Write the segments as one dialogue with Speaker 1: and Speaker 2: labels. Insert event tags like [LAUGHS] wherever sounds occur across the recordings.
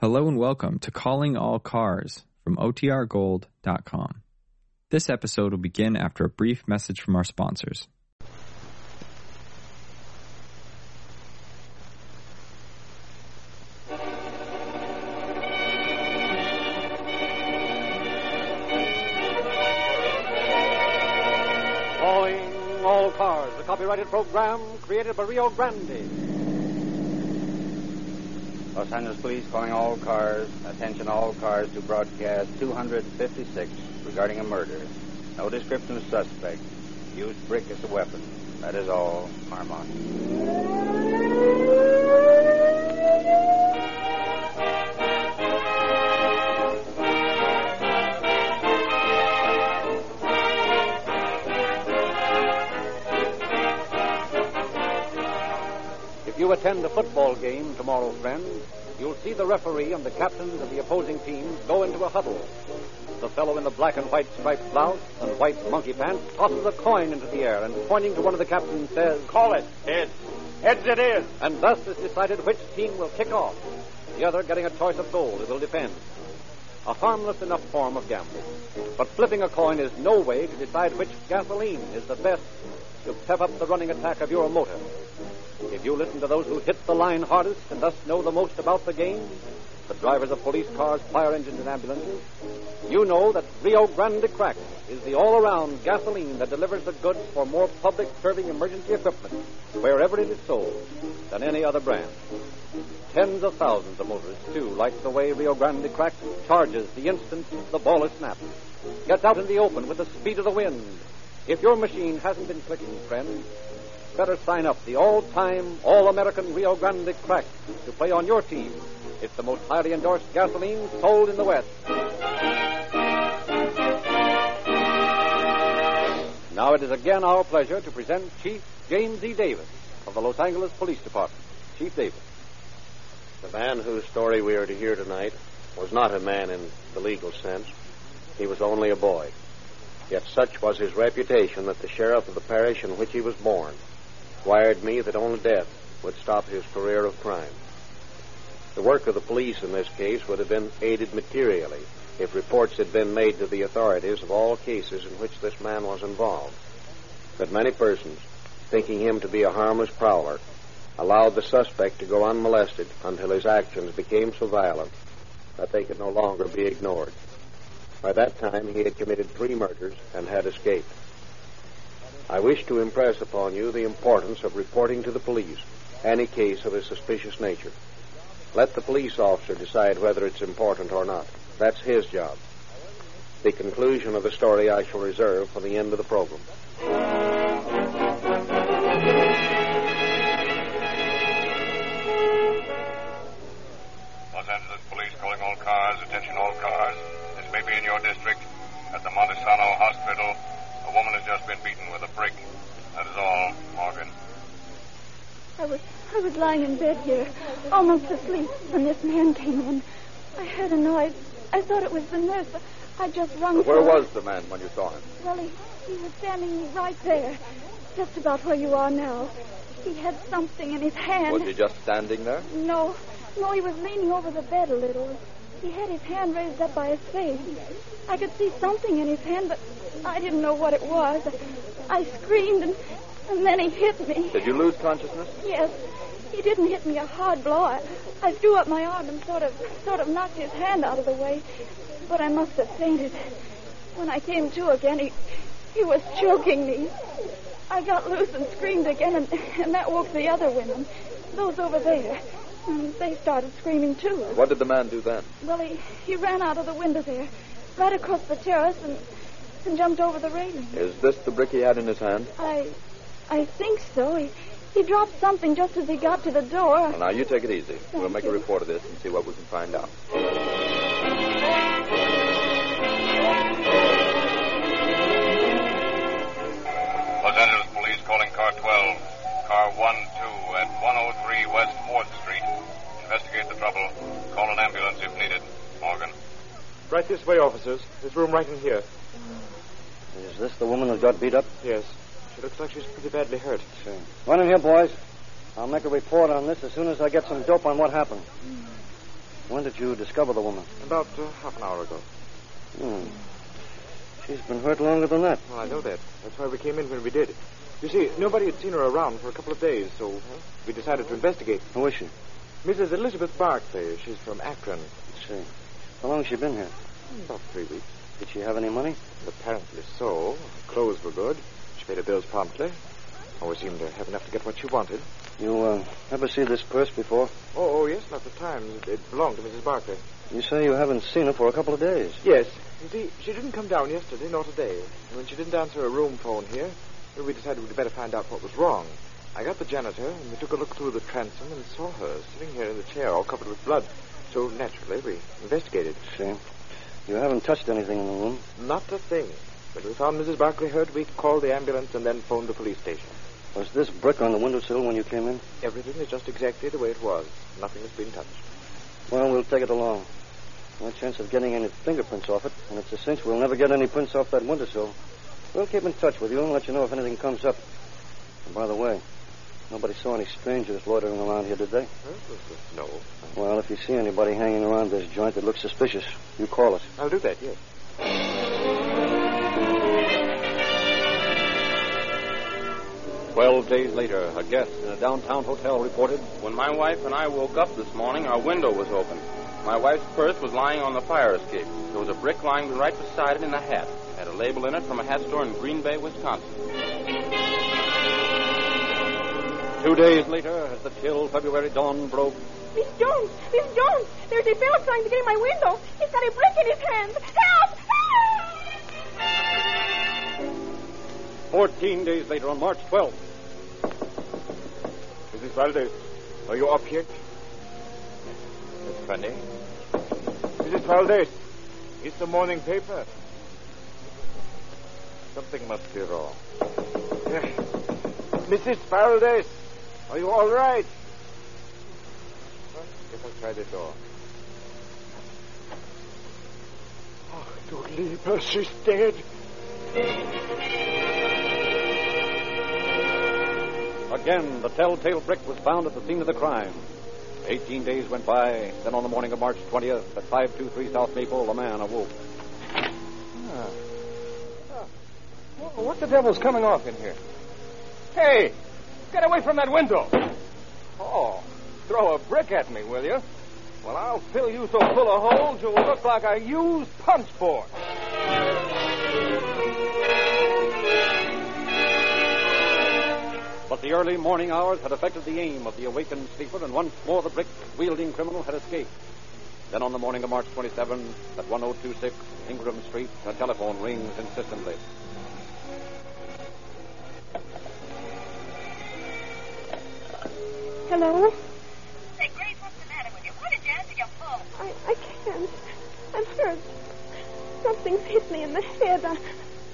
Speaker 1: Hello and welcome to Calling All Cars from OTRGold.com. This episode will begin after a brief message from our sponsors.
Speaker 2: Calling All Cars, a copyrighted program created by Rio Grande.
Speaker 3: Los Angeles Police calling all cars, attention all cars to broadcast 256 regarding a murder. No description of suspect. Used brick as a weapon. That is all, Marmont.
Speaker 2: You attend a football game tomorrow, friends, you'll see the referee and the captains of the opposing teams go into a huddle. The fellow in the black and white striped blouse and white monkey pants tosses a coin into the air and pointing to one of the captains says,
Speaker 4: Call it. Heads. Heads it is.
Speaker 2: and thus is decided which team will kick off, the other getting a choice of goal it will defend. A harmless enough form of gambling. But flipping a coin is no way to decide which gasoline is the best to pep up the running attack of your motor. If you listen to those who hit the line hardest and thus know the most about the game, the drivers of police cars, fire engines, and ambulances, you know that Rio Grande Crack is the all around gasoline that delivers the goods for more public serving emergency equipment, wherever it is sold, than any other brand. Tens of thousands of motorists, too, like the way Rio Grande Crack charges the instant the ball is snapped. Gets out in the open with the speed of the wind. If your machine hasn't been clicking, friends, better sign up the all-time, all-American Rio Grande Crack to play on your team. It's the most highly endorsed gasoline sold in the West. Now it is again our pleasure to present Chief James E. Davis of the Los Angeles Police Department. Chief Davis.
Speaker 5: The man whose story we are to hear tonight was not a man in the legal sense. He was only a boy. Yet such was his reputation that the sheriff of the parish in which he was born wired me that only death would stop his career of crime. The work of the police in this case would have been aided materially if reports had been made to the authorities of all cases in which this man was involved. But many persons, thinking him to be a harmless prowler, allowed the suspect to go unmolested until his actions became so violent that they could no longer be ignored. By that time, he had committed three murders and had escaped. I wish to impress upon you the importance of reporting to the police any case of a suspicious nature. Let the police officer decide whether it's important or not. That's his job. The conclusion of the story I shall reserve for the end of the program.
Speaker 4: Los Angeles Police calling all cars. Attention all cars. This may be in your district. At the Montesano Hospital, a woman has just been beaten with a brick. That is all, Morgan.
Speaker 6: I was I was lying in bed here, almost asleep, when this man came in. I heard a noise. I thought it was the nurse. but I just rung
Speaker 4: Where was the man when you saw him?
Speaker 6: Well, he, he was standing right there, just about where you are now. He had something in his hand.
Speaker 4: Was he just standing there?
Speaker 6: No, no, he was leaning over the bed a little. He had his hand raised up by his face. I could see something in his hand, but I didn't know what it was. I screamed, and, and then he hit me.
Speaker 4: Did you lose consciousness?
Speaker 6: Yes. He didn't hit me a hard blow. I, I threw up my arm and sort of sort of knocked his hand out of the way. But I must have fainted. When I came to again, he he was choking me. I got loose and screamed again, and, and that woke the other women, those over there. And they started screaming too.
Speaker 4: What did the man do then?
Speaker 6: Well, he, he ran out of the window there, right across the terrace, and, and jumped over the railing.
Speaker 4: Is this the brick he had in his hand?
Speaker 6: I I think so. He he dropped something just as he got to the door.
Speaker 4: Well, now you take it easy. we'll make
Speaker 6: you.
Speaker 4: a report of this and see what we can find out. Los Angeles Police calling car 12, car 1-2 trouble. Call an ambulance if needed. Morgan.
Speaker 7: Right this way, officers. There's room right in here.
Speaker 8: Is this the woman who got beat up?
Speaker 7: Yes. She looks like she's pretty badly hurt.
Speaker 8: Sure. Run in here, boys. I'll make a report on this as soon as I get some dope on what happened. When did you discover the woman?
Speaker 7: About uh, half an hour ago.
Speaker 8: Hmm. She's been hurt longer than that.
Speaker 7: Well, I know that. That's why we came in when we did. You see, nobody had seen her around for a couple of days, so we decided to investigate.
Speaker 8: Who is she?
Speaker 7: Mrs. Elizabeth Barclay. She's from Akron.
Speaker 8: Let's see. How long has she been here?
Speaker 7: About three weeks.
Speaker 8: Did she have any money?
Speaker 7: Apparently so. Her clothes were good. She paid her bills promptly. Always seemed to have enough to get what she wanted.
Speaker 8: You uh, ever see this purse before?
Speaker 7: Oh, oh yes, not the times. It, it belonged to Mrs. Barclay.
Speaker 8: You say you haven't seen her for a couple of days.
Speaker 7: Yes. You see, she didn't come down yesterday nor today. And when she didn't answer her room phone here, we decided we'd better find out what was wrong. I got the janitor, and we took a look through the transom and saw her sitting here in the chair, all covered with blood. So naturally, we investigated.
Speaker 8: See? You haven't touched anything in the room.
Speaker 7: Not a thing. When we found Mrs. Barclay hurt, we called the ambulance and then phoned the police station.
Speaker 8: Was this brick on the windowsill when you came in?
Speaker 7: Everything is just exactly the way it was. Nothing has been touched.
Speaker 8: Well, we'll take it along. No chance of getting any fingerprints off it, and it's a cinch we'll never get any prints off that windowsill. We'll keep in touch with you and let you know if anything comes up. And by the way, nobody saw any strangers loitering around here, did they?
Speaker 7: No.
Speaker 8: Well, if you see anybody hanging around this joint that looks suspicious, you call us.
Speaker 7: I'll do that, yes.
Speaker 2: Twelve days later, a guest in a downtown hotel reported
Speaker 3: When my wife and I woke up this morning, our window was open. My wife's purse was lying on the fire escape. There was a brick lying right beside it in the hat. It had a label in it from a hat store in Green Bay, Wisconsin.
Speaker 2: Two days later, as the chill February dawn broke,
Speaker 9: Miss Jones! Miss Jones! There's a fellow trying to get in my window. He's got a brick in his hand. Help! Help!
Speaker 2: fourteen days later, on March 12th,
Speaker 7: Mrs. Valdez, are you up yet? That's funny. Mrs. Valdez, it's the morning paper. Something must be wrong. Mrs. Valdez, are you all right? Well, guess I'll try the door. Oh, don't leave her. She's dead.
Speaker 2: Again, the telltale brick was found at the scene of the crime. Eighteen days went by. Then on the morning of March 20th, at 523 South Maple, a man awoke. Ah. Ah.
Speaker 10: What the devil's coming off in here? Hey, get away from that window. Oh, throw a brick at me, will you? Well, I'll fill you so full of holes you'll look like a used punch board.
Speaker 2: But the early morning hours had affected the aim of the awakened sleeper, and once more the brick wielding criminal had escaped. Then on the morning of March 27, at 1026 Ingram Street, a telephone rings insistently.
Speaker 9: Hello?
Speaker 6: Say, Grace, what's the matter with you? Why did you answer your phone?
Speaker 9: I, I can't. I'm hurt. Something's hit me in the head. I,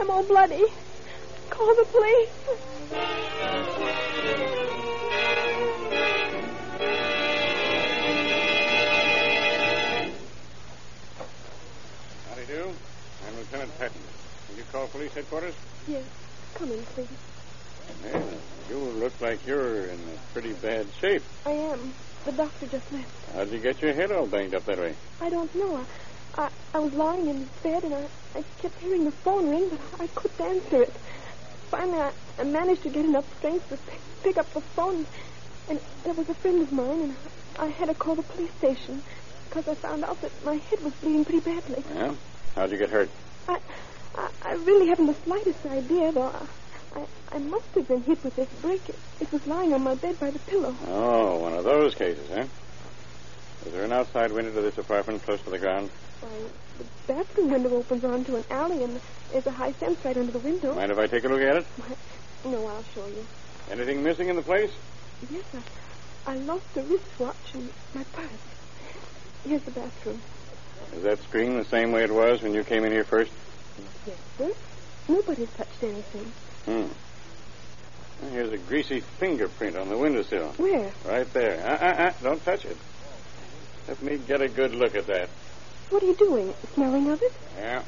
Speaker 9: I'm all bloody. Call the police.
Speaker 4: Bad shape.
Speaker 9: I am. The doctor just left.
Speaker 4: How'd you get your head all banged up that way?
Speaker 9: I don't know. I, I, I was lying in bed and I, I kept hearing the phone ring, but I couldn't answer it. Finally, I, I managed to get enough strength to pick, pick up the phone, and there was a friend of mine, and I had to call the police station because I found out that my head was bleeding pretty badly.
Speaker 4: Yeah? How'd you get hurt?
Speaker 9: I, I, I really haven't the slightest idea, though. I, I, I must have been hit with this brick. It, it was lying on my bed by the pillow.
Speaker 4: Oh, one of those cases, eh? Is there an outside window to this apartment close to the ground?
Speaker 9: Why, the bathroom window opens onto an alley, and there's a high fence right under the window.
Speaker 4: Mind if I take a look at it?
Speaker 9: Why, no, I'll show you.
Speaker 4: Anything missing in the place?
Speaker 9: Yes, I, I lost a wristwatch and my purse. Here's the bathroom.
Speaker 4: Is that screen the same way it was when you came in here first?
Speaker 9: Yes, sir. Nobody's touched anything.
Speaker 4: Hmm. Here's a greasy fingerprint on the windowsill.
Speaker 9: Where?
Speaker 4: Right there. Uh-uh-uh. Don't touch it. Let me get a good look at that.
Speaker 9: What are you doing? Smelling of it?
Speaker 4: Yeah.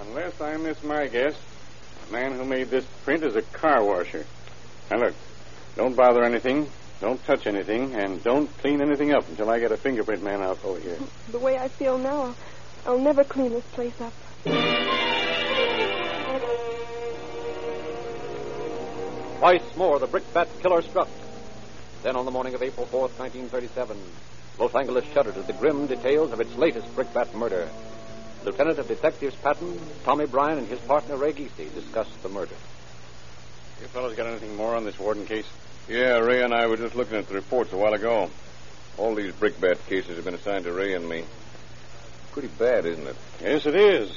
Speaker 4: Unless I miss my guess, the man who made this print is a car washer. Now look, don't bother anything. Don't touch anything, and don't clean anything up until I get a fingerprint man out over here.
Speaker 9: The way I feel now, I'll never clean this place up.
Speaker 2: Twice more the brickbat killer struck. Then on the morning of April 4th, 1937, Los Angeles shuddered at the grim details of its latest brickbat murder. Lieutenant of Detectives Patton, Tommy Bryan, and his partner Ray Geesey discussed the murder.
Speaker 4: You fellows got anything more on this Warden case?
Speaker 11: Yeah, Ray and I were just looking at the reports a while ago. All these brickbat cases have been assigned to Ray and me. Pretty bad, isn't it?
Speaker 4: Yes, it is.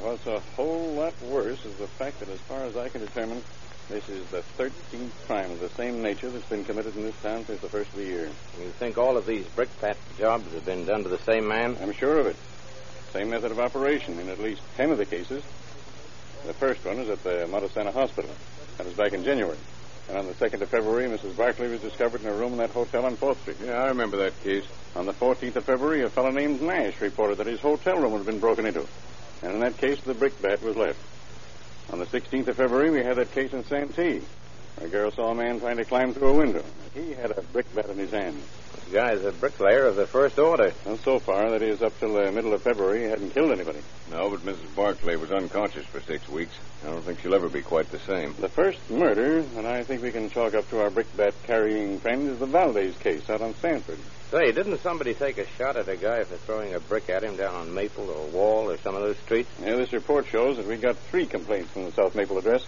Speaker 4: What's a whole lot worse is the fact that, as far as I can determine, this is the 13th crime of the same nature that's been committed in this town since the first of the year.
Speaker 3: You think all of these brickbat jobs have been done to the same man?
Speaker 4: I'm sure of it. Same method of operation in at least 10 of the cases. The first one was at the Montesana Hospital. That was back in January. And on the 2nd of February, Mrs. Barclay was discovered in a room in that hotel on 4th Street.
Speaker 11: Yeah, I remember that case.
Speaker 4: On the 14th of February, a fellow named Nash reported that his hotel room had been broken into. And in that case, the brickbat was left. On the 16th of February, we had that case in Santee. A girl saw a man trying to climb through a window. He had a brickbat in his hand.
Speaker 3: This guy's a bricklayer of the first order.
Speaker 4: And so far, that is, up till the middle of February, he hadn't killed anybody.
Speaker 11: No, but Mrs. Barclay was unconscious for six weeks. I don't think she'll ever be quite the same.
Speaker 4: The first murder that I think we can chalk up to our brickbat carrying friend is the Valdez case out on Sanford.
Speaker 3: Say, didn't somebody take a shot at a guy for throwing a brick at him down on Maple or Wall or some of those streets?
Speaker 4: Yeah, this report shows that we got three complaints from the South Maple address.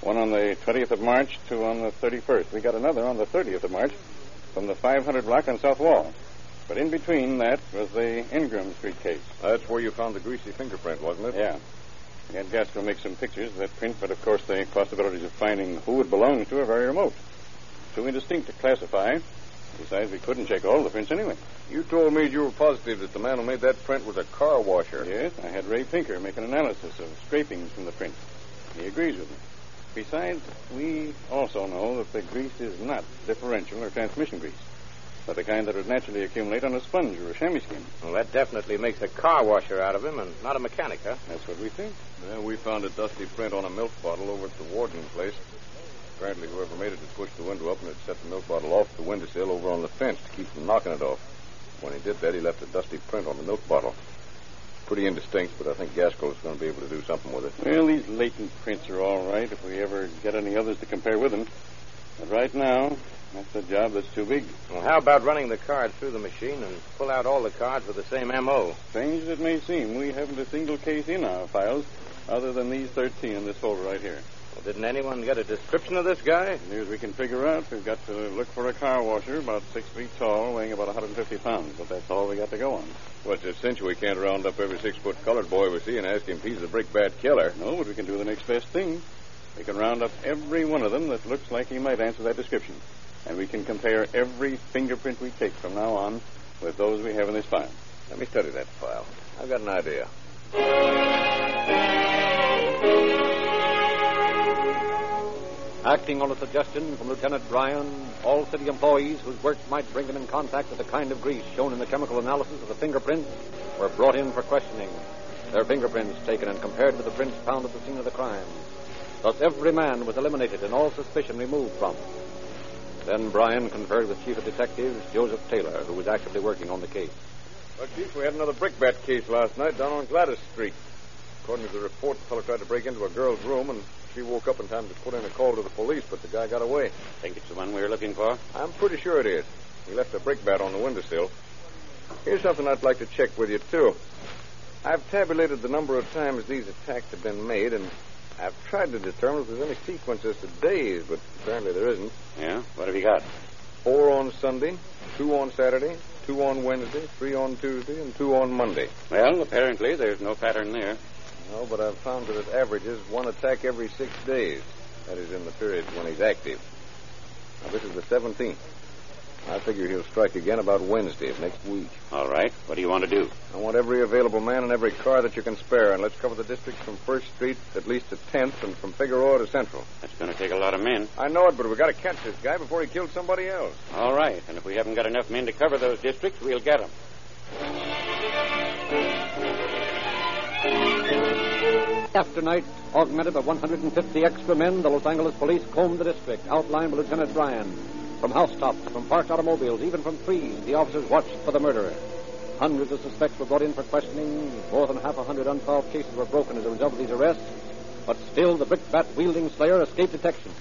Speaker 4: One on the 20th of March, two on the 31st. We got another on the 30th of March from the 500 block on South Wall. But in between that was the Ingram Street case.
Speaker 11: That's where you found the greasy fingerprint, wasn't it?
Speaker 4: Yeah. We had Gaskell make some pictures of that print, but of course the possibilities of finding who it belongs to are very remote. Too indistinct to classify. Besides, we couldn't check all the prints anyway.
Speaker 11: You told me you were positive that the man who made that print was a car washer.
Speaker 4: Yes, I had Ray Pinker make an analysis of scrapings from the print. He agrees with me. Besides, we also know that the grease is not differential or transmission grease, but the kind that would naturally accumulate on a sponge or a chamois skin.
Speaker 3: Well, that definitely makes a car washer out of him and not a mechanic, huh?
Speaker 4: That's what we think.
Speaker 11: Yeah, we found a dusty print on a milk bottle over at the warden place. Apparently, whoever made it had pushed the window up and had set the milk bottle off the windowsill over on the fence to keep from knocking it off. When he did that, he left a dusty print on the milk bottle. Pretty indistinct, but I think Gaskell is going to be able to do something with it.
Speaker 4: Well, these latent prints are all right if we ever get any others to compare with them. But right now, that's a job that's too big.
Speaker 3: Well, how about running the card through the machine and pull out all the cards with the same M.O.?
Speaker 4: Strange as it may seem, we haven't a single case in our files other than these 13 in this folder right here.
Speaker 3: Well, didn't anyone get a description of this guy?
Speaker 4: As near as we can figure out, we've got to look for a car washer about six feet tall, weighing about 150 pounds. But that's all we got to go on.
Speaker 11: What's a cinch we can't round up every six foot colored boy we see and ask him if he's the brickbat killer?
Speaker 4: No, but we can do the next best thing. We can round up every one of them that looks like he might answer that description. And we can compare every fingerprint we take from now on with those we have in this file.
Speaker 11: Let me study that file. I've got an idea.
Speaker 2: Acting on a suggestion from Lieutenant Bryan, all city employees whose work might bring them in contact with the kind of grease shown in the chemical analysis of the fingerprints were brought in for questioning. Their fingerprints taken and compared with the prints found at the scene of the crime. Thus, every man was eliminated and all suspicion removed from. Then Bryan conferred with Chief of Detectives Joseph Taylor, who was actively working on the case.
Speaker 11: Well, Chief, we had another brickbat case last night down on Gladys Street. According to the report, the fellow tried to break into a girl's room, and she woke up in time to put in a call to the police, but the guy got away.
Speaker 4: Think it's the one we were looking for?
Speaker 11: I'm pretty sure it is. He left a brickbat on the windowsill. Here's something I'd like to check with you, too. I've tabulated the number of times these attacks have been made, and I've tried to determine if there's any sequences to days, but apparently there isn't.
Speaker 4: Yeah? What have you got?
Speaker 11: Four on Sunday, two on Saturday, two on Wednesday, three on Tuesday, and two on Monday.
Speaker 4: Well, apparently there's no pattern there.
Speaker 11: No, but I've found that it averages one attack every six days. That is in the period when he's active. Now, this is the 17th. I figure he'll strike again about Wednesday of next week.
Speaker 4: All right. What do you want to do?
Speaker 11: I want every available man and every car that you can spare, and let's cover the district from First Street at least to 10th and from Figueroa to Central.
Speaker 4: That's going to take a lot of men.
Speaker 11: I know it, but we've got to catch this guy before he kills somebody else.
Speaker 4: All right. And if we haven't got enough men to cover those districts, we'll get them.
Speaker 2: After night, augmented by 150 extra men, the Los Angeles police combed the district, outlined by Lieutenant Bryan. From housetops, from parked automobiles, even from trees, the officers watched for the murderer. Hundreds of suspects were brought in for questioning. More than half a hundred unsolved cases were broken as a result of these arrests. But still, the brickbat wielding slayer escaped detection.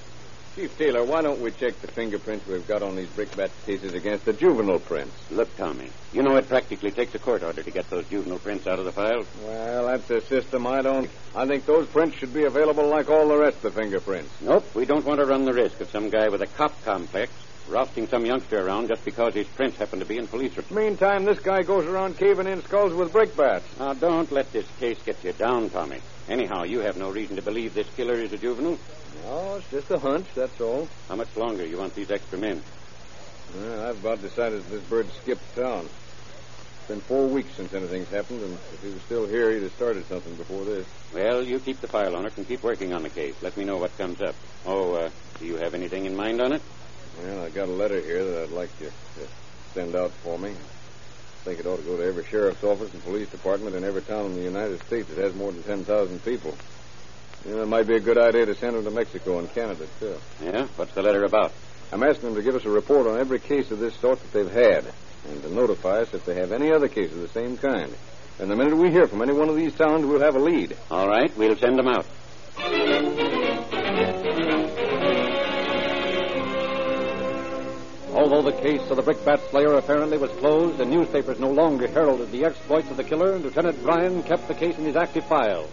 Speaker 11: Chief Taylor, why don't we check the fingerprints we've got on these brickbat cases against the juvenile prints?
Speaker 12: Look, Tommy, you know it practically takes a court order to get those juvenile prints out of the file.
Speaker 11: Well, that's a system I don't. I think those prints should be available like all the rest of the fingerprints.
Speaker 12: Nope, we don't want to run the risk of some guy with a cop complex rousting some youngster around just because his prints happen to be in police reports.
Speaker 11: Meantime, this guy goes around caving in skulls with brickbats.
Speaker 12: Now, don't let this case get you down, Tommy. Anyhow, you have no reason to believe this killer is a juvenile.
Speaker 11: No, it's just a hunch, that's all.
Speaker 12: How much longer you want these extra men?
Speaker 11: Well, I've about decided that this bird skipped town. It's been four weeks since anything's happened, and if he was still here, he'd have started something before this.
Speaker 12: Well, you keep the file on it and keep working on the case. Let me know what comes up. Oh, uh, do you have anything in mind on it?
Speaker 11: Well, I got a letter here that I'd like you to send out for me. I think it ought to go to every sheriff's office and police department in every town in the United States that has more than 10,000 people. You know, it might be a good idea to send them to Mexico and Canada, too.
Speaker 12: Yeah? What's the letter about?
Speaker 11: I'm asking them to give us a report on every case of this sort that they've had, and to notify us if they have any other case of the same kind. And the minute we hear from any one of these towns, we'll have a lead.
Speaker 12: All right, we'll send them out.
Speaker 2: Although the case of the brickbat slayer apparently was closed and newspapers no longer heralded the exploits of the killer, Lieutenant Bryan kept the case in his active file.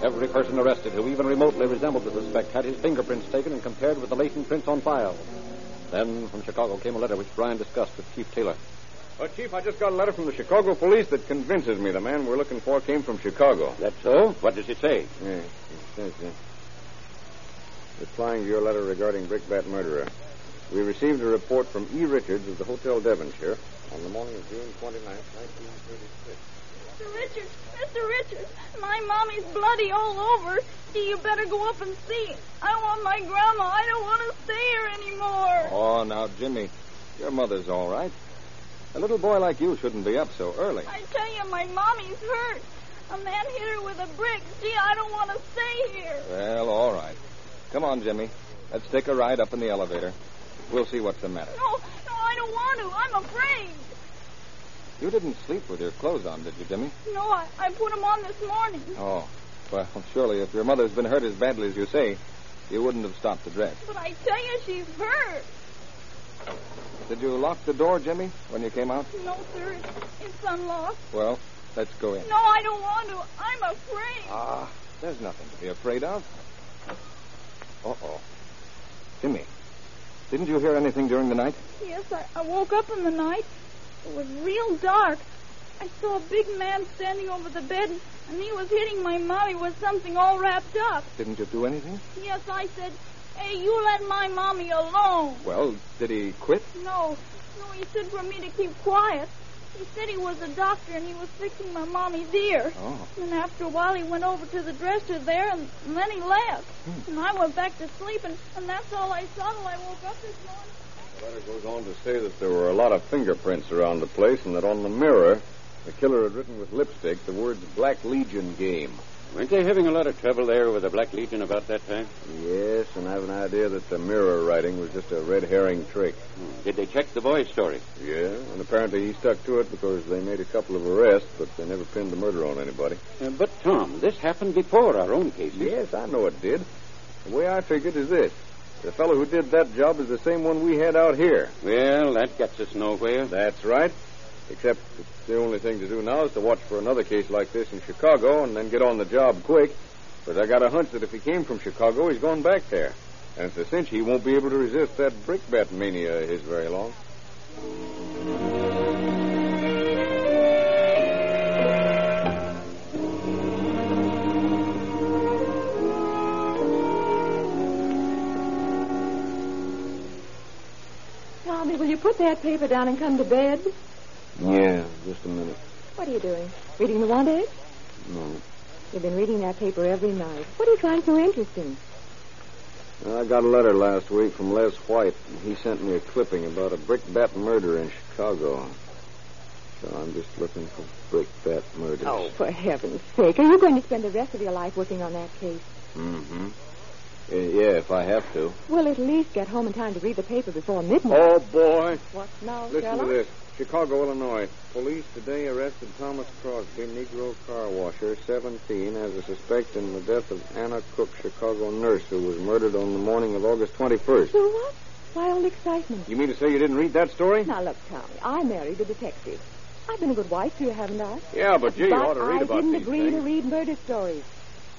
Speaker 2: Every person arrested who even remotely resembled the suspect had his fingerprints taken and compared with the latent prints on file. Then from Chicago came a letter which Bryan discussed with Chief Taylor.
Speaker 11: Well, Chief, I just got a letter from the Chicago police that convinces me the man we're looking for came from Chicago.
Speaker 12: That's so? What does it say?
Speaker 11: Yeah, it says, uh, replying to your letter regarding Brickbat murderer. We received a report from E. Richards of the Hotel Devonshire on the morning of June 29th, 1936.
Speaker 6: Mr. Richards, Mr. Richards, my mommy's bloody all over. See, you better go up and see. I want my grandma. I don't want to stay here anymore.
Speaker 10: Oh, now, Jimmy, your mother's all right. A little boy like you shouldn't be up so early.
Speaker 6: I tell you, my mommy's hurt. A man hit her with a brick. Gee, I don't want to stay here.
Speaker 10: Well, all right. Come on, Jimmy. Let's take a ride up in the elevator. We'll see what's the matter.
Speaker 6: No, no, I don't want to. I'm afraid.
Speaker 10: You didn't sleep with your clothes on, did you, Jimmy?
Speaker 6: No, I, I put them on this morning.
Speaker 10: Oh. Well, [LAUGHS] surely if your mother's been hurt as badly as you say, you wouldn't have stopped to dress.
Speaker 6: But I tell you, she's hurt.
Speaker 10: Did you lock the door, Jimmy, when you came out?
Speaker 6: No, sir. It's, unlocked.
Speaker 10: Well, let's go in.
Speaker 6: No, I don't want to. I'm afraid.
Speaker 10: Ah, there's nothing to be afraid of. Uh-oh. Jimmy, didn't you hear anything during the night?
Speaker 6: Yes, I, I woke up in the night. It was real dark. I saw a big man standing over the bed, and he was hitting my mommy with something all wrapped up.
Speaker 10: Didn't you do anything?
Speaker 6: Yes, I said, Hey, you let my mommy alone.
Speaker 10: Well, did he quit?
Speaker 6: No, no, he said for me to keep quiet. He said he was a doctor and he was fixing my mommy's ear.
Speaker 10: Oh.
Speaker 6: And after a while, he went over to the dresser there, and, and then he left.
Speaker 10: Hmm.
Speaker 6: And I went back to sleep, and, and that's all I saw till I woke up this morning.
Speaker 11: The letter goes on to say that there were a lot of fingerprints around the place and that on the mirror, the killer had written with lipstick the words Black Legion Game.
Speaker 12: Weren't they having a lot of trouble there with the Black Legion about that time?
Speaker 11: Yes, and I have an idea that the mirror writing was just a red herring trick.
Speaker 12: Hmm. Did they check the boy's story?
Speaker 11: Yeah, and apparently he stuck to it because they made a couple of arrests, but they never pinned the murder on anybody.
Speaker 12: Uh, but, Tom, this happened before our own case.
Speaker 11: Yes, I know it did. The way I figured is this. The fellow who did that job is the same one we had out here.
Speaker 12: Well, that gets us nowhere.
Speaker 11: That's right. Except it's the only thing to do now is to watch for another case like this in Chicago and then get on the job quick. But I got a hunch that if he came from Chicago, he's going back there. And it's a cinch he won't be able to resist that brickbat mania of his very long.
Speaker 9: Tommy, will you put that paper down and come to bed?
Speaker 11: Yeah, just a minute.
Speaker 9: What are you doing? Reading the wanted?
Speaker 11: No.
Speaker 9: You've been reading that paper every night. What do you find so interesting?
Speaker 11: I got a letter last week from Les White. and He sent me a clipping about a brickbat murder in Chicago. So I'm just looking for brickbat murders.
Speaker 9: Oh, for heaven's sake. Are you going to spend the rest of your life working on that case?
Speaker 11: Mm-hmm.
Speaker 5: Uh, yeah, if I have to.
Speaker 13: We'll at least get home in time to read the paper before midnight.
Speaker 11: Oh, boy.
Speaker 13: What now,
Speaker 11: Listen
Speaker 13: Sherlock?
Speaker 11: to this. Chicago, Illinois. Police today arrested Thomas Crosby, Negro car washer, 17, as a suspect in the death of Anna Cook, Chicago nurse, who was murdered on the morning of August 21st.
Speaker 13: So what? Why all the excitement?
Speaker 11: You mean to say you didn't read that story?
Speaker 13: Now, look, Tommy, I married a detective. I've been a good wife to you, haven't I?
Speaker 11: Yeah, but gee, you ought to read
Speaker 13: I
Speaker 11: about
Speaker 13: didn't
Speaker 11: these
Speaker 13: agree
Speaker 11: things.
Speaker 13: to read murder stories.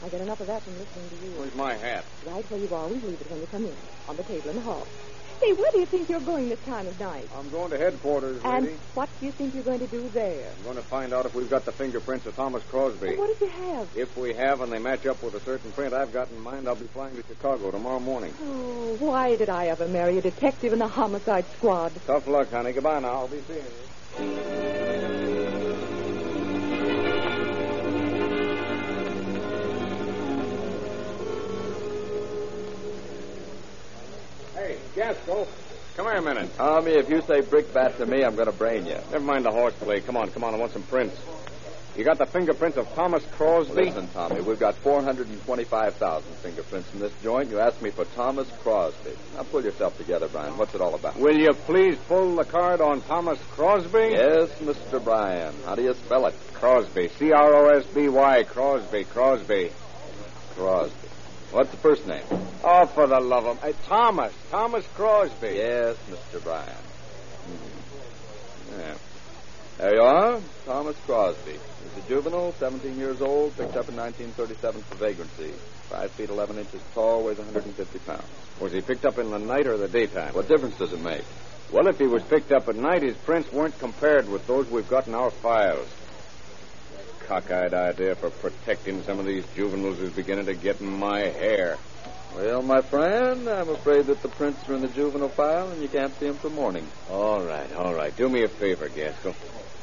Speaker 13: I get enough of that from listening to you.
Speaker 11: Where's my hat?
Speaker 13: Right where you always leave it when you come in, on the table in the hall. Hey, where do you think you're going this time of night?
Speaker 11: I'm going to headquarters,
Speaker 13: And
Speaker 11: lady.
Speaker 13: what do you think you're going to do there?
Speaker 11: I'm going to find out if we've got the fingerprints of Thomas Crosby.
Speaker 13: What if you have?
Speaker 11: If we have and they match up with a certain print I've got in mind, I'll be flying to Chicago tomorrow morning.
Speaker 13: Oh, why did I ever marry a detective in the homicide squad?
Speaker 11: Tough luck, honey. Goodbye now. I'll be seeing you. Gaskell. Come here a minute.
Speaker 14: Tommy, if you say brickbat to me, I'm going to brain you.
Speaker 11: Never mind the horseplay. Come on, come on. I want some prints. You got the fingerprints of Thomas Crosby?
Speaker 14: Listen, Tommy, we've got 425,000 fingerprints in this joint. You asked me for Thomas Crosby. Now pull yourself together, Bryan. What's it all about?
Speaker 11: Will you please pull the card on Thomas Crosby?
Speaker 14: Yes, Mr. Bryan. How do you spell it?
Speaker 11: Crosby. C R O S B Y. Crosby. Crosby.
Speaker 14: Crosby. What's the first name?
Speaker 11: Oh, for the love of... Hey, Thomas. Thomas Crosby.
Speaker 14: Yes, Mr. Bryan. Hmm. Yeah. There you are. Thomas Crosby. He's a juvenile, 17 years old, picked up in 1937 for vagrancy. Five feet 11 inches tall, weighs 150 pounds.
Speaker 11: Was he picked up in the night or the daytime?
Speaker 14: What difference does it make?
Speaker 11: Well, if he was picked up at night, his prints weren't compared with those we've got in our files. Cockeyed idea for protecting some of these juveniles is beginning to get in my hair.
Speaker 14: Well, my friend, I'm afraid that the prints are in the juvenile file and you can't see them till morning.
Speaker 11: All right, all right. Do me a favor, Gaskell.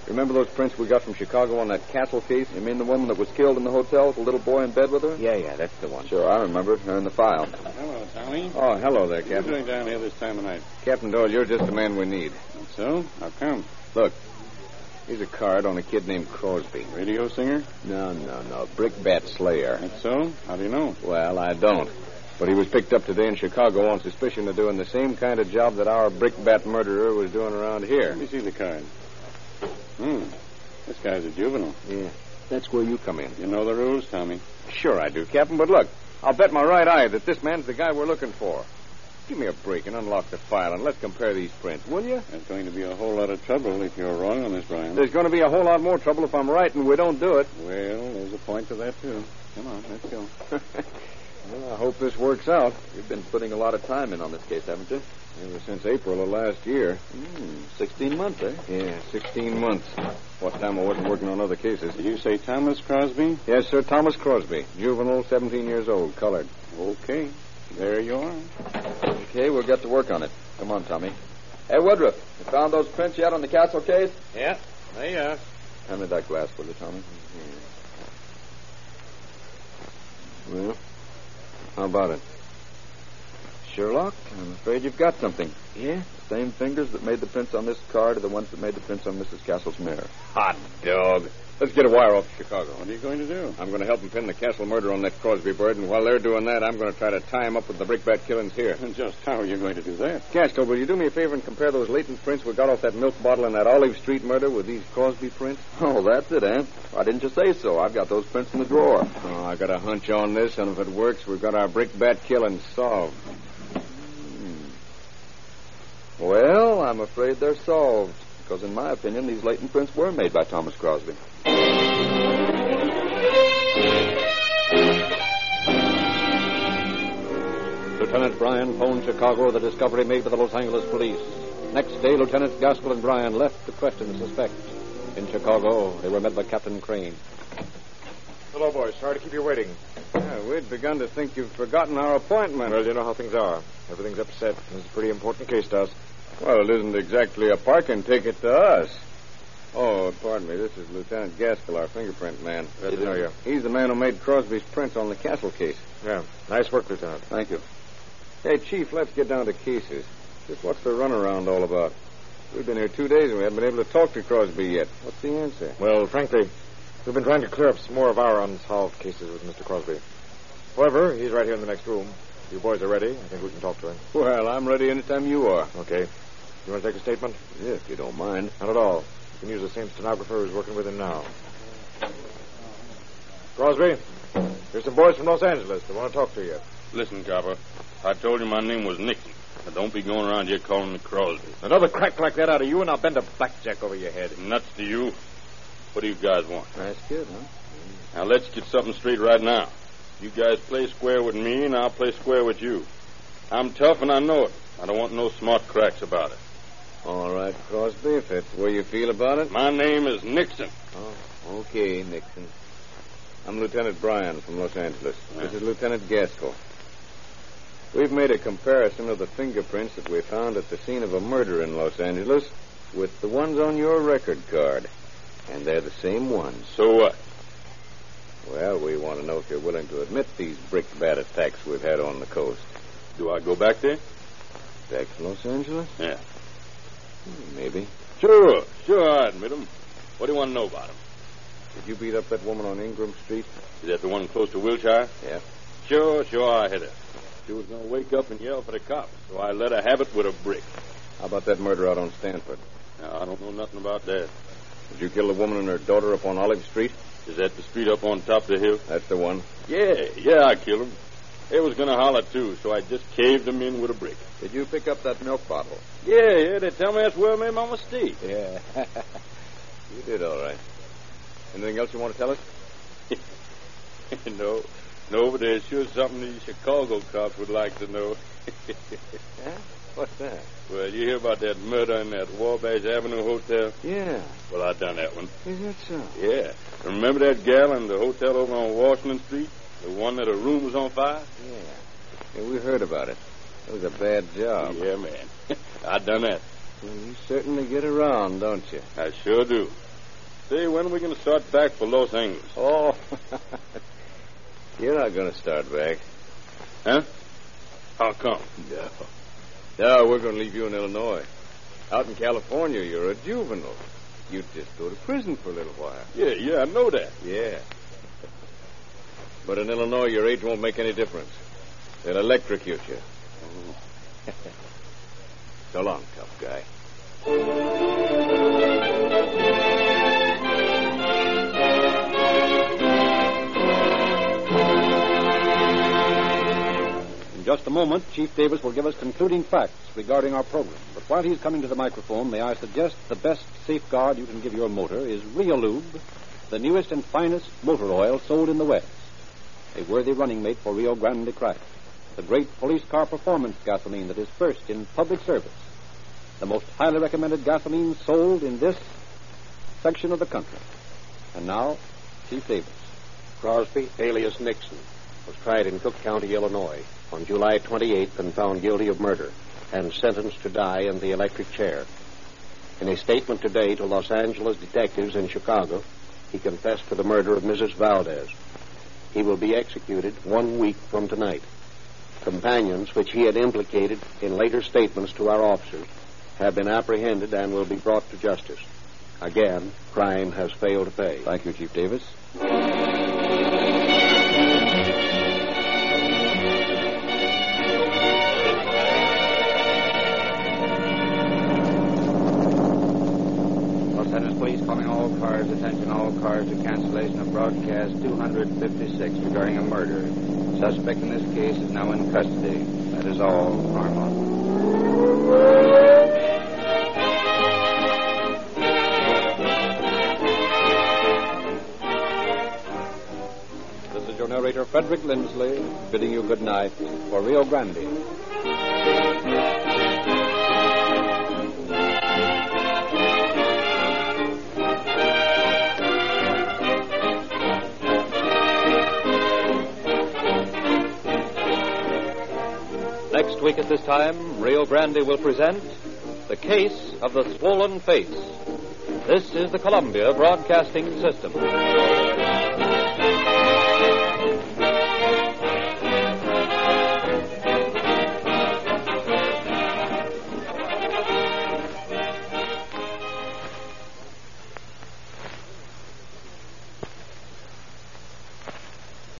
Speaker 11: Remember those prints we got from Chicago on that castle case?
Speaker 14: You mean the woman that was killed in the hotel with the little boy in bed with her?
Speaker 11: Yeah, yeah, that's the one.
Speaker 14: Sure, I remember it. They're in the file.
Speaker 12: Hello, Tommy.
Speaker 11: Oh, hello there, Captain.
Speaker 12: What are you doing down here this time of night?
Speaker 11: Captain Doyle, you're just the man we need.
Speaker 12: So? How come?
Speaker 11: Look, here's a card on a kid named Crosby.
Speaker 12: Radio singer?
Speaker 11: No, no, no. Brickbat Slayer.
Speaker 12: That's so? How do you know?
Speaker 11: Well, I don't. But he was picked up today in Chicago on suspicion of doing the same kind of job that our brickbat murderer was doing around here.
Speaker 12: Let me see the card. Hmm. This guy's a juvenile.
Speaker 11: Yeah. That's where you come in.
Speaker 12: You know the rules, Tommy.
Speaker 11: Sure I do, Captain, but look, I'll bet my right eye that this man's the guy we're looking for. Give me a break and unlock the file, and let's compare these prints, will you?
Speaker 12: There's going to be a whole lot of trouble if you're wrong on this, Bryan.
Speaker 11: There's going to be a whole lot more trouble if I'm right and we don't do it.
Speaker 12: Well, there's a point to that, too. Come on, let's go. [LAUGHS]
Speaker 11: well, I hope this works out.
Speaker 14: You've been putting a lot of time in on this case, haven't you?
Speaker 11: Ever since April of last year.
Speaker 14: Hmm, 16 months, eh?
Speaker 11: Yeah, 16 months. What time I wasn't working on other cases.
Speaker 12: Did you say Thomas Crosby?
Speaker 11: Yes, sir. Thomas Crosby. Juvenile, 17 years old, colored.
Speaker 12: Okay. There you are.
Speaker 14: Okay, we'll get to work on it. Come on, Tommy. Hey, Woodruff, you found those prints yet on the castle case?
Speaker 5: Yeah, there you are.
Speaker 14: Hand me that glass, will you, Tommy?
Speaker 11: Well, how about it?
Speaker 14: Sherlock, I'm afraid you've got something.
Speaker 11: Yeah?
Speaker 14: The same fingers that made the prints on this card are the ones that made the prints on Mrs. Castle's mirror.
Speaker 11: Hot dog. Let's get a wire off to Chicago.
Speaker 12: What are you going to do?
Speaker 11: I'm going to help them pin the castle murder on that Crosby bird, and while they're doing that, I'm going to try to tie him up with the brickbat killings here.
Speaker 12: And just how are you going to do that?
Speaker 11: Gaskell, will you do me a favor and compare those latent prints we got off that milk bottle in that Olive Street murder with these Crosby prints?
Speaker 14: Oh, that's it, eh? Why didn't you say so? I've got those prints in the drawer.
Speaker 11: Oh, I got a hunch on this, and if it works, we've got our brickbat killing solved.
Speaker 14: Well, I'm afraid they're solved. Because, in my opinion, these latent prints were made by Thomas Crosby.
Speaker 15: Lieutenant Bryan phoned Chicago the discovery made by the Los Angeles police. Next day, Lieutenants Gaskell and Bryan left to question the suspect. In Chicago, they were met by Captain Crane.
Speaker 7: Hello, boys. Sorry to keep you waiting.
Speaker 11: Yeah, we'd begun to think you'd forgotten our appointment.
Speaker 7: Well, you know how things are. Everything's upset. It's a pretty important case to us.
Speaker 11: Well, it isn't exactly a parking ticket to us. Oh, pardon me. This is Lieutenant Gaskell, our fingerprint man.
Speaker 7: Glad to know you.
Speaker 11: He's the man who made Crosby's prints on the castle case.
Speaker 7: Yeah. Nice work, Lieutenant.
Speaker 14: Thank you.
Speaker 11: Hey, Chief, let's get down to cases. Just what's the runaround all about? We've been here two days and we haven't been able to talk to Crosby yet. What's the answer?
Speaker 7: Well, frankly, we've been trying to clear up some more of our unsolved cases with Mr. Crosby. However, he's right here in the next room. You boys are ready. I think we can talk to him.
Speaker 11: Well, I'm ready anytime you are.
Speaker 7: Okay. You want to take a statement?
Speaker 11: Yeah, if you don't mind.
Speaker 7: Not at all. You can use the same stenographer who's working with him now. Crosby, here's some boys from Los Angeles. They want to talk to you.
Speaker 4: Listen, Copper. I told you my name was Nixon. Now, don't be going around here calling me Crosby.
Speaker 7: Another crack like that out of you, and I'll bend a blackjack over your head.
Speaker 4: Nuts to you. What do you guys want?
Speaker 11: That's good, huh?
Speaker 4: Now, let's get something straight right now. You guys play square with me, and I'll play square with you. I'm tough, and I know it. I don't want no smart cracks about it.
Speaker 11: All right, Crosby, if that's the way you feel about it.
Speaker 4: My name is Nixon.
Speaker 11: Oh, okay, Nixon. I'm Lieutenant Bryan from Los Angeles. This is Lieutenant Gaskell. We've made a comparison of the fingerprints that we found at the scene of a murder in Los Angeles with the ones on your record card. And they're the same ones.
Speaker 4: So what?
Speaker 11: Well, we want to know if you're willing to admit these brickbat attacks we've had on the coast.
Speaker 4: Do I go back there?
Speaker 11: Back to Los Angeles?
Speaker 4: Yeah.
Speaker 11: Maybe.
Speaker 4: Sure, sure, I admit 'em. What do you want to know about 'em?
Speaker 11: Did you beat up that woman on Ingram Street?
Speaker 4: Is that the one close to Wilshire?
Speaker 11: Yeah.
Speaker 4: Sure, sure, I hit her. She was going to wake up and yell for the cops, so I let her have it with a brick.
Speaker 11: How about that murder out on Stanford?
Speaker 4: I don't know nothing about that.
Speaker 11: Did you kill the woman and her daughter up on Olive Street?
Speaker 4: Is that the street up on top of the hill?
Speaker 11: That's the one.
Speaker 4: Yeah, yeah, I killed 'em. They was going to holler, too, so I just caved 'em in with a brick.
Speaker 14: Did you pick up that milk bottle?
Speaker 4: Yeah, yeah, they tell me that's where I made my mistake. [LAUGHS]
Speaker 11: Yeah. you did all right. Anything else you want to tell us? [LAUGHS]
Speaker 4: no, no, but there's sure something these Chicago cops would like to know. [LAUGHS]
Speaker 11: yeah? What's that?
Speaker 4: Well, you hear about that murder in that Wabash Avenue Hotel?
Speaker 11: Yeah.
Speaker 4: Well, I done that one.
Speaker 11: Is that so?
Speaker 4: Yeah. Remember that gal in the hotel over on Washington Street? The one that her room was on fire?
Speaker 11: Yeah. Yeah, we heard about it. It was a bad job.
Speaker 4: Yeah, man. [LAUGHS] I done that.
Speaker 11: Well, you certainly get around, don't you?
Speaker 4: I sure do. Say, when are we going to start back for Los Angeles?
Speaker 11: Oh, [LAUGHS] you're not going to start back.
Speaker 4: Huh? How come?
Speaker 11: No. No, we're going to leave you in Illinois. Out in California, you're a juvenile. You'd just go to prison for a little while.
Speaker 4: Yeah, yeah, I know that.
Speaker 11: Yeah. But in Illinois, your age won't make any difference. They'll electrocute you. [LAUGHS] so long, tough guy.
Speaker 2: In just a moment, Chief Davis will give us concluding facts regarding our program. But while he's coming to the microphone, may I suggest the best safeguard you can give your motor is Reolube, the newest and finest motor oil sold in the West. A worthy running mate for Rio Grande Craft, the great police car performance gasoline that is first in public service. The most highly recommended gasoline sold in this section of the country. And now, Chief Davis.
Speaker 5: Crosby, alias Nixon, was tried in Cook County, Illinois, on July 28th and found guilty of murder and sentenced to die in the electric chair. In a statement today to Los Angeles detectives in Chicago, he confessed to the murder of Mrs. Valdez. He will be executed one week from tonight. Companions, which he had implicated in later statements to our officers, have been apprehended and will be brought to justice. Again, crime has failed to pay.
Speaker 2: Thank you, Chief Davis.
Speaker 3: Cars, all cars to cancellation of broadcast 256 regarding a murder. Suspect in this case is now in custody. That is all.
Speaker 2: This is your narrator, Frederick Lindsley, bidding you good night for Rio Grande. Time, Rio Grande will present The Case of the Swollen Face. This is the Columbia Broadcasting System.